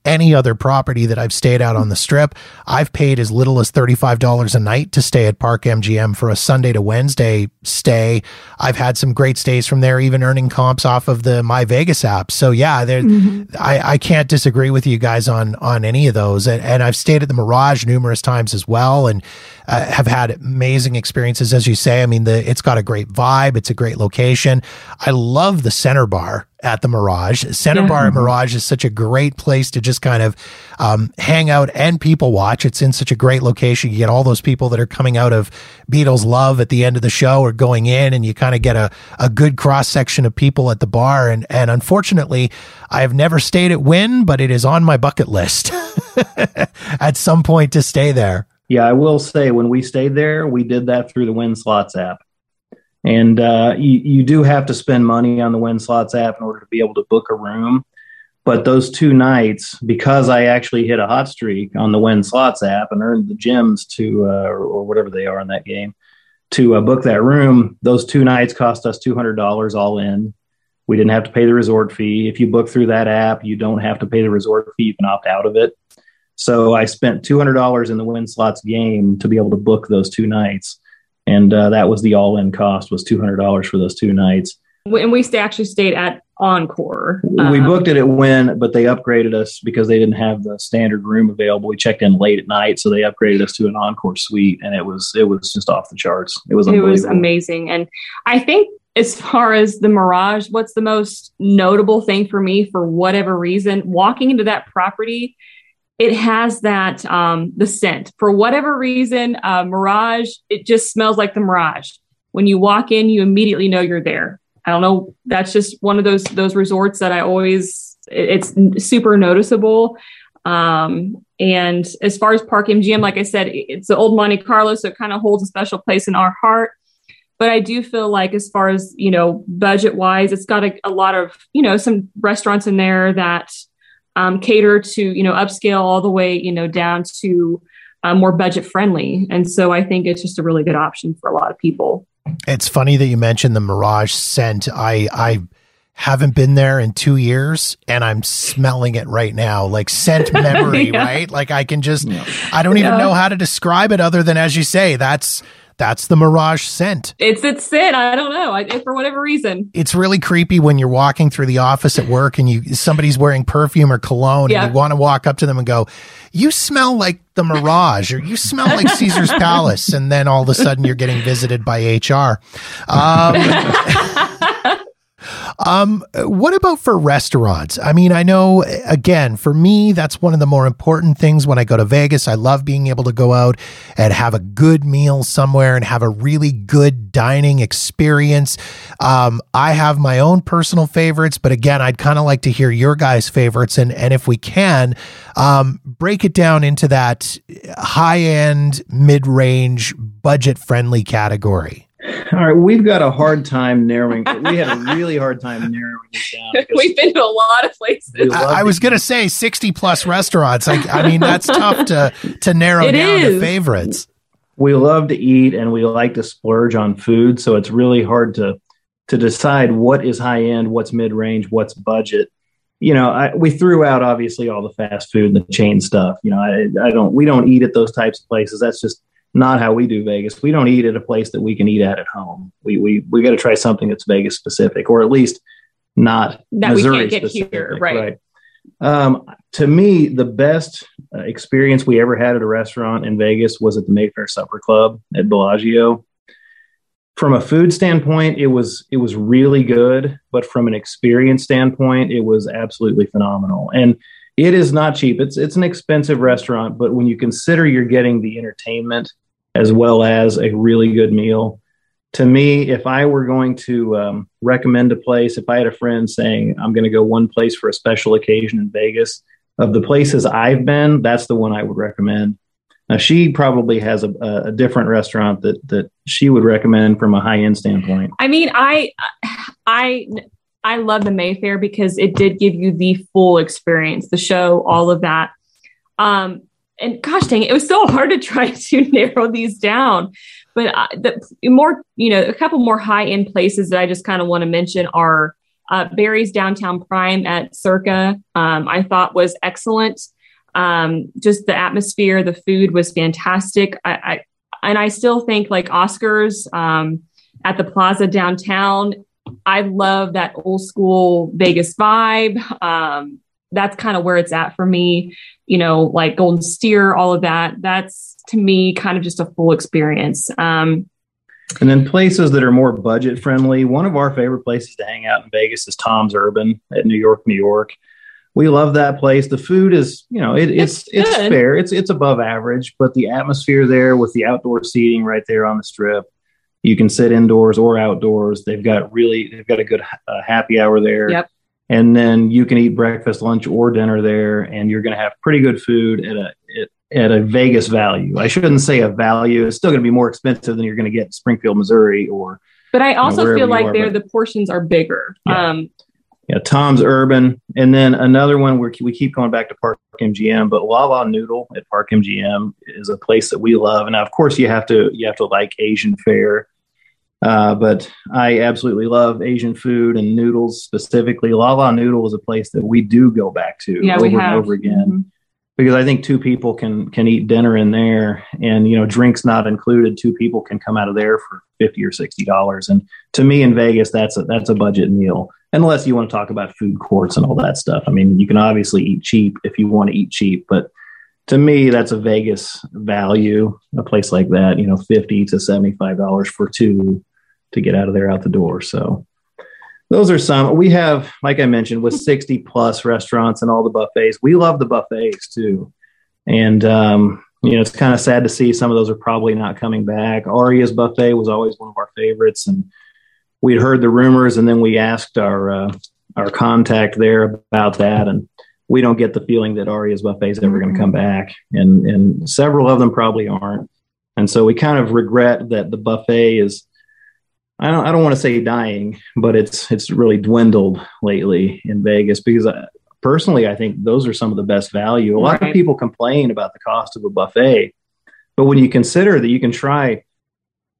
any other property that I've stayed out on the strip. I've paid as little as $35 a night to stay at Park MGM for a Sunday to Wednesday stay. I've had some great stays from there, even earning comps off of the My Vegas app. So yeah, there, mm-hmm. I, I can't disagree with you guys on, on any of those. And, and I've stayed at the Mirage numerous times as well. And uh, have had amazing experiences, as you say. I mean, the it's got a great vibe. It's a great location. I love the center bar at the Mirage. Center Yeah. bar at Mirage is such a great place to just kind of um, hang out and people watch. It's in such a great location. You get all those people that are coming out of Beatles Love at the end of the show or going in, and you kind of get a, a good cross section of people at the bar. And and unfortunately, I have never stayed at Wynn, but it is on my bucket list at some point to stay there. Yeah, I will say when we stayed there, we did that through the Wynn Slots app. And uh, you, you do have to spend money on the Wynn Slots app in order to be able to book a room. But those two nights, because I actually hit a hot streak on the Wynn Slots app and earned the gems to, uh, or, whatever they are in that game, to uh, book that room, those two nights cost us $200 all in. We didn't have to pay the resort fee. If you book through that app, you don't have to pay the resort fee. You can opt out of it. So I spent two hundred dollars in the Wynn slots game to be able to book those two nights, and uh, that was the all-in cost was two hundred dollars for those two nights. and we actually stayed at Encore. we Um, booked it at Wynn, but they upgraded us because they didn't have the standard room available. We checked in late at night, so they upgraded us to an encore suite, and it was it was just off the charts. It was it was amazing and i think as far as the mirage what's the most notable thing for me for whatever reason walking into that property it has that um, the scent. For whatever reason uh, mirage it just smells like the mirage. When you walk in you immediately know you're there. I don't know that's just one of those those resorts that i always it- it's super noticeable. Um, and as far as Park MGM, like I said, it's the old Monte Carlo, so it kind of holds a special place in our heart. But I do feel like, as far as you know, budget wise, it's got a, a lot of you know some restaurants in there that um, cater to you know upscale all the way you know down to uh, more budget friendly. And so I think it's just a really good option for a lot of people. It's funny that you mentioned the Mirage scent. I I haven't been there in two years, and I'm smelling it right now, like scent memory, Yeah. right? Like I can just, Yeah. I don't even Yeah. know how to describe it other than as you say, that's that's the Mirage scent. It's it's it. I don't know. I, for whatever reason. It's really creepy when you're walking through the office at work and you somebody's wearing perfume or cologne Yeah. and you want to walk up to them and go, "You smell like the Mirage," or "You smell like Caesar's Palace," and then all of a sudden you're getting visited by HR. Um, Um, what about for restaurants? I mean, I know again, for me, that's one of the more important things when I go to Vegas. I love being able to go out and have a good meal somewhere and have a really good dining experience. Um, I have my own personal favorites, but again, I'd kind of like to hear your guys' favorites. And, and if we can, um, break it down into that high end, mid range, budget friendly category. All right, we've got a hard time narrowing. We had a really hard time narrowing this down. We've been to a lot of places. I, I was going to say 60 plus restaurants. I, I mean, that's tough to, to narrow It down to favorites. we love to eat and we like to splurge on food, so it's really hard to to decide what is high end, what's mid range, what's budget. You know, I, we threw out obviously all the fast food and the chain stuff. You know, I, I don't we don't eat at those types of places. That's just not how we do Vegas. We don't eat at a place that we can eat at at home. We we we got to try something that's Vegas specific, or at least not That we can't Missouri get specific, here, right. Um, to me, the best uh, experience we ever had at a restaurant in Vegas was at the Mayfair Supper Club at Bellagio. From a food standpoint, it was it was really good, but from an experience standpoint, it was absolutely phenomenal. And it is not cheap. It's it's an expensive restaurant, but when you consider you're getting the entertainment as well as a really good meal, to me, if I were going to um, recommend a place, if I had a friend saying I'm going to go one place for a special occasion in Vegas, of the places I've been, that's the one I would recommend. Now she probably has a, a different restaurant that that she would recommend from a high end standpoint. I mean, I, I, I love the Mayfair because it did give you the full experience, the show, all of that. Um, and gosh dang it, it was so hard to try to narrow these down. But uh, the more, you know, a couple more high end places that I just kind of want to mention are uh, Barry's Downtown Prime at Circa. Um, I thought was excellent. Um, just the atmosphere, the food was fantastic. I, I and I still think like Oscars um, at the Plaza downtown. I love that old school Vegas vibe. Um, that's kind of where it's at for me. You know, like Golden Steer, all of that. That's to me kind of just a full experience. Um, And then places that are more budget friendly. One of our favorite places to hang out in Vegas is Tom's Urban at New York, New York. We love that place. The food is, you know, it, it's It's it's fair. It's it's above average, but the atmosphere there with the outdoor seating right there on the strip, you can sit indoors or outdoors. They've got really they've got a good uh, happy hour there. Yep. And then you can eat breakfast, lunch, or dinner there, and you're going to have pretty good food at a at, at a Vegas value. I shouldn't say a value. It's still going to be more expensive than you're going to get in Springfield, Missouri, or but I also wherever feel like are, there but- the portions are bigger. Yeah. Um, yeah, Tom's Urban, and then another one where we keep going back to Park MGM, but La La Noodle at Park MGM is a place that we love. And now, of course, you have to you have to like Asian fare, uh, but I absolutely love Asian food and noodles specifically. La La Noodle is a place that we do go back to yeah, over and over again Mhm. because I think two people can can eat dinner in there, and you know drinks not included. Two people can come out of there for fifty or sixty dollars, and to me in Vegas, that's a that's a budget meal. Unless you want to talk about food courts and all that stuff. I mean, you can obviously eat cheap if you want to eat cheap, but to me, that's a Vegas value. A place like that, you know, fifty to seventy five dollars for two to get out of there out the door. So those are some we have like i mentioned with 60 plus restaurants and all the buffets we love the buffets too and um, you know it's kind of sad to see some of those are probably not coming back aria's buffet was always one of our favorites and we'd heard the rumors and then we asked our uh, our contact there about that and we don't get the feeling that aria's buffet is ever going to come mm-hmm. back and and several of them probably aren't and so we kind of regret that the buffet is I don't I don't want to say dying, but it's it's really dwindled lately in Vegas because I, personally I think those are some of the best value. A lot Right. of people complain about the cost of a buffet, but when you consider that you can try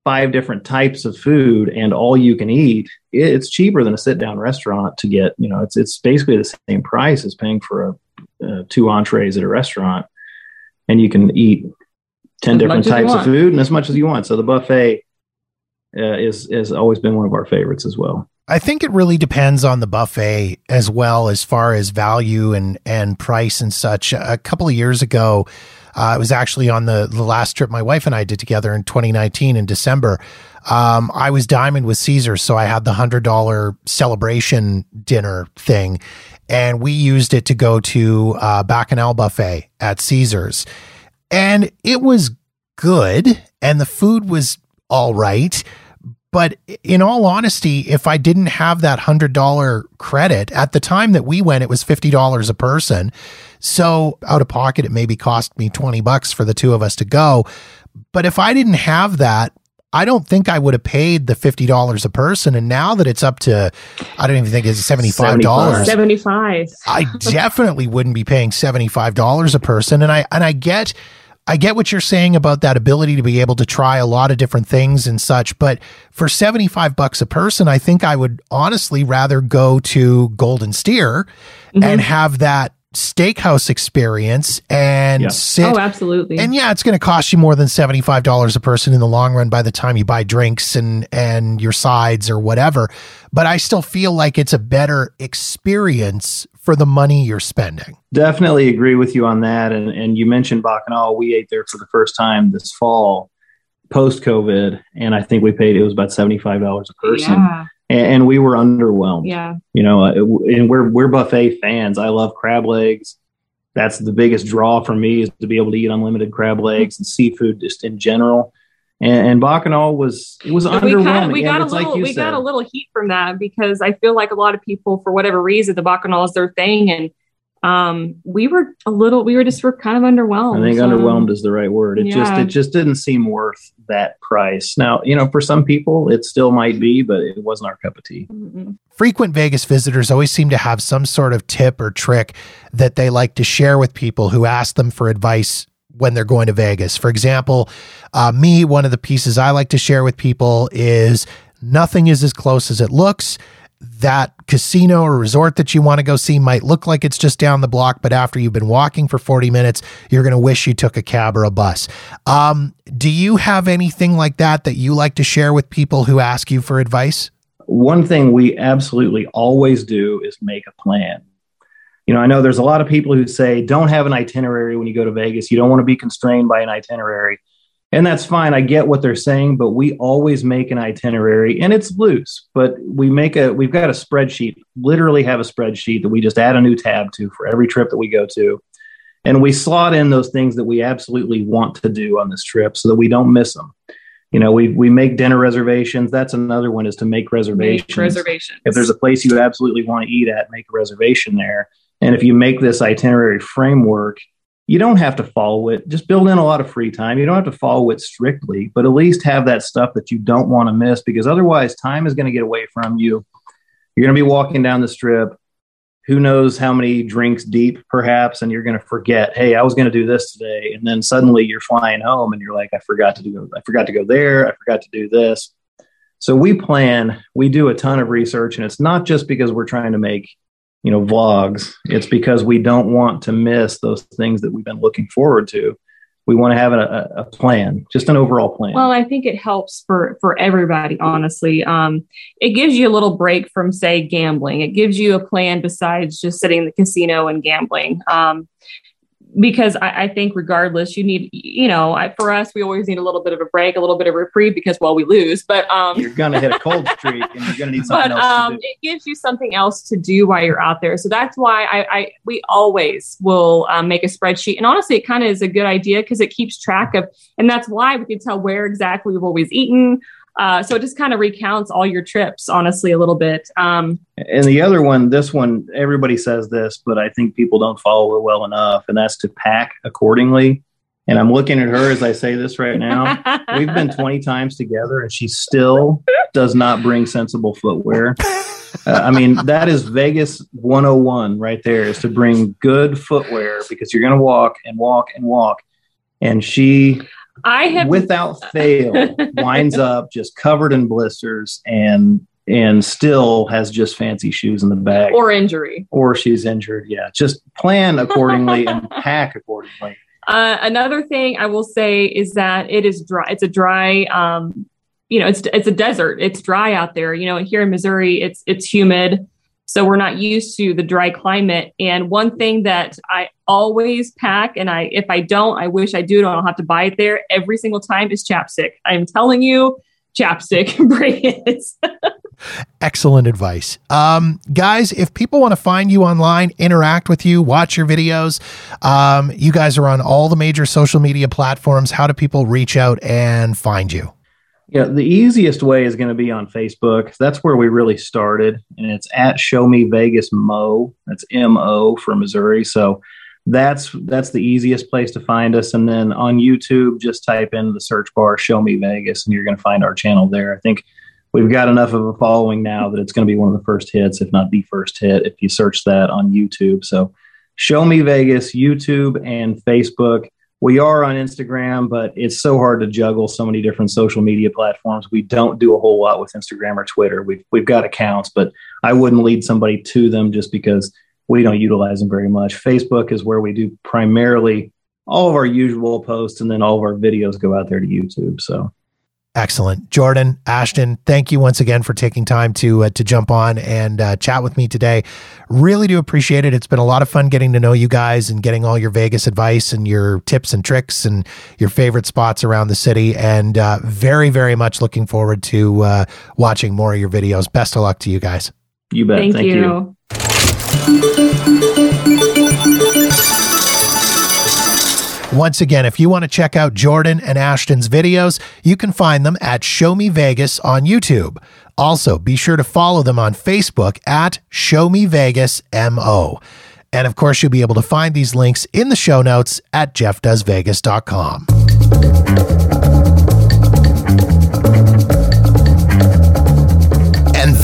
five different types of food and all you can eat, it's cheaper than a sit down restaurant to get. You know, it's it's basically the same price as paying for a, uh, two entrees at a restaurant, and you can eat ten As different much as you types of food and as much as you want. So the buffet uh, is has always been one of our favorites as well. I think it really depends on the buffet as well as far as value and and price and such. A couple of years ago, uh, it was actually on the the last trip my wife and I did together in 2019 in December. Um, I was diamond with Caesar, so I had the hundred dollar celebration dinner thing, and we used it to go to uh, Bacchanal buffet at Caesar's, and it was good, and the food was all right. But in all honesty, if I didn't have that hundred dollar credit at the time that we went, it was fifty dollars a person. So out of pocket, it maybe cost me twenty bucks for the two of us to go. But if I didn't have that, I don't think I would have paid the $50 a person. And now that it's up to, I don't even think it's $75. 75. I definitely wouldn't be paying $75 a person. And I, and I get, I get what you're saying about that ability to be able to try a lot of different things and such, but for 75 bucks a person, I think I would honestly rather go to Golden Steer mm-hmm. and have that steakhouse experience and yeah. sit. Oh, absolutely. And yeah, it's going to cost you more than $75 a person in the long run by the time you buy drinks and and your sides or whatever, but I still feel like it's a better experience for the money you're spending. Definitely agree with you on that. And and you mentioned Bacchanal. We ate there for the first time this fall, post COVID, and I think we paid it was about seventy five dollars a person. Yeah. And, and, we were underwhelmed. Yeah. You know, uh, and we're we're buffet fans. I love crab legs. That's the biggest draw for me is to be able to eat unlimited crab legs and seafood just in general and, and Bacchanal was it was but underwhelming. We, got, we got a little like we said. got a little heat from that because I feel like a lot of people, for whatever reason, the Bacchanal is their thing, and um, we were a little we were just were kind of underwhelmed. I think so, underwhelmed is the right word. It yeah. just it just didn't seem worth that price. Now you know for some people it still might be, but it wasn't our cup of tea. Mm-hmm. Frequent Vegas visitors always seem to have some sort of tip or trick that they like to share with people who ask them for advice when they're going to Vegas. For example, uh, me, one of the pieces I like to share with people is nothing is as close as it looks. That casino or resort that you want to go see might look like it's just down the block, but after you've been walking for 40 minutes, you're going to wish you took a cab or a bus. Um, do you have anything like that that you like to share with people who ask you for advice? One thing we absolutely always do is make a plan you know, I know there's a lot of people who say don't have an itinerary when you go to Vegas. You don't want to be constrained by an itinerary. And that's fine. I get what they're saying, but we always make an itinerary and it's loose, but we make a, we've got a spreadsheet, literally have a spreadsheet that we just add a new tab to for every trip that we go to. And we slot in those things that we absolutely want to do on this trip so that we don't miss them. You know, we, we make dinner reservations. That's another one is to make reservations. Make reservations. If there's a place you absolutely want to eat at, make a reservation there and if you make this itinerary framework, you don't have to follow it. Just build in a lot of free time. You don't have to follow it strictly, but at least have that stuff that you don't want to miss because otherwise, time is going to get away from you. You're going to be walking down the strip. Who knows how many drinks deep, perhaps, and you're going to forget. Hey, I was going to do this today, and then suddenly you're flying home, and you're like, I forgot to do. I forgot to go there. I forgot to do this. So we plan. We do a ton of research, and it's not just because we're trying to make you know vlogs. It's because we don't want to miss those things that we've been looking forward to. We want to have a, a, plan just an overall plan. Well i think it helps for for everybody honestly. Um, it gives you a little break from say gambling. It gives you a plan besides just sitting in the casino and gambling. Um, because I, I, think regardless, you need, you know, I, for us, we always need a little bit of a break, a little bit of reprieve because well, we lose, but um, you're gonna hit a cold streak and you're gonna need something but. Um, it gives you something else to do while you're out there. So that's why I, I we always will um, make a spreadsheet, and honestly, it kind of is a good idea because it keeps track of, and that's why we can tell where exactly we've always eaten, uh, so it just kind of recounts all your trips, honestly, a little bit. Um, and the other one, this one, everybody says this, but I think people don't follow it well enough, and that's to pack accordingly. And I'm looking at her as I say this right now. We've been 20 times together, and she still does not bring sensible footwear. Uh, I mean, that is Vegas 101 right there is to bring good footwear because you're going to walk and walk and walk. And she I have without fail winds up just covered in blisters and and still has just fancy shoes in the bag or injury or she's injured. Yeah, just plan accordingly and pack accordingly. Uh, another thing I will say is that it is dry. It's a dry. Um, you know, it's it's a desert. It's dry out there. You know, here in Missouri, it's it's humid. So we're not used to the dry climate. And one thing that I always pack, and I if I don't, I wish I do, and I don't have to buy it there every single time is chapstick. I'm telling you, chapstick, bring it. Excellent advice. Um, guys, if people want to find you online, interact with you, watch your videos, um, you guys are on all the major social media platforms. How do people reach out and find you? Yeah, the easiest way is going to be on Facebook. That's where we really started, and it's at Show Me Vegas Mo. That's M O for Missouri. So that's that's the easiest place to find us. And then on YouTube, just type in the search bar "Show Me Vegas" and you're going to find our channel there. I think we've got enough of a following now that it's going to be one of the first hits, if not the first hit, if you search that on YouTube. So, Show Me Vegas, YouTube and Facebook. We are on Instagram, but it's so hard to juggle so many different social media platforms. We don't do a whole lot with Instagram or Twitter. We've we've got accounts, but I wouldn't lead somebody to them just because we don't utilize them very much. Facebook is where we do primarily all of our usual posts, and then all of our videos go out there to YouTube. So Excellent. Jordan, Ashden, thank you once again for taking time to uh, to jump on and uh, chat with me today. Really do appreciate it. It's been a lot of fun getting to know you guys and getting all your Vegas advice and your tips and tricks and your favorite spots around the city. And uh, very, very much looking forward to uh, watching more of your videos. Best of luck to you guys. You bet. Thank, Thank you. you. Once again, if you want to check out Jordan and Ashden's videos, you can find them at Show Me Vegas on YouTube. Also, be sure to follow them on Facebook at Show Me Vegas MO. And of course, you'll be able to find these links in the show notes at jeffdoesvegas.com.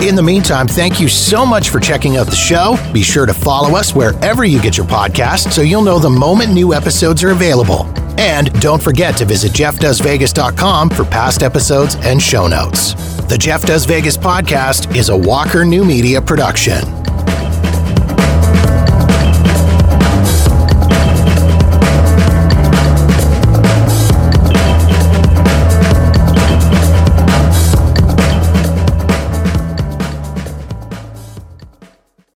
In the meantime, thank you so much for checking out the show. Be sure to follow us wherever you get your podcast so you'll know the moment new episodes are available. And don't forget to visit jeffdoesvegas.com for past episodes and show notes. The Jeff Does Vegas podcast is a Walker New Media production.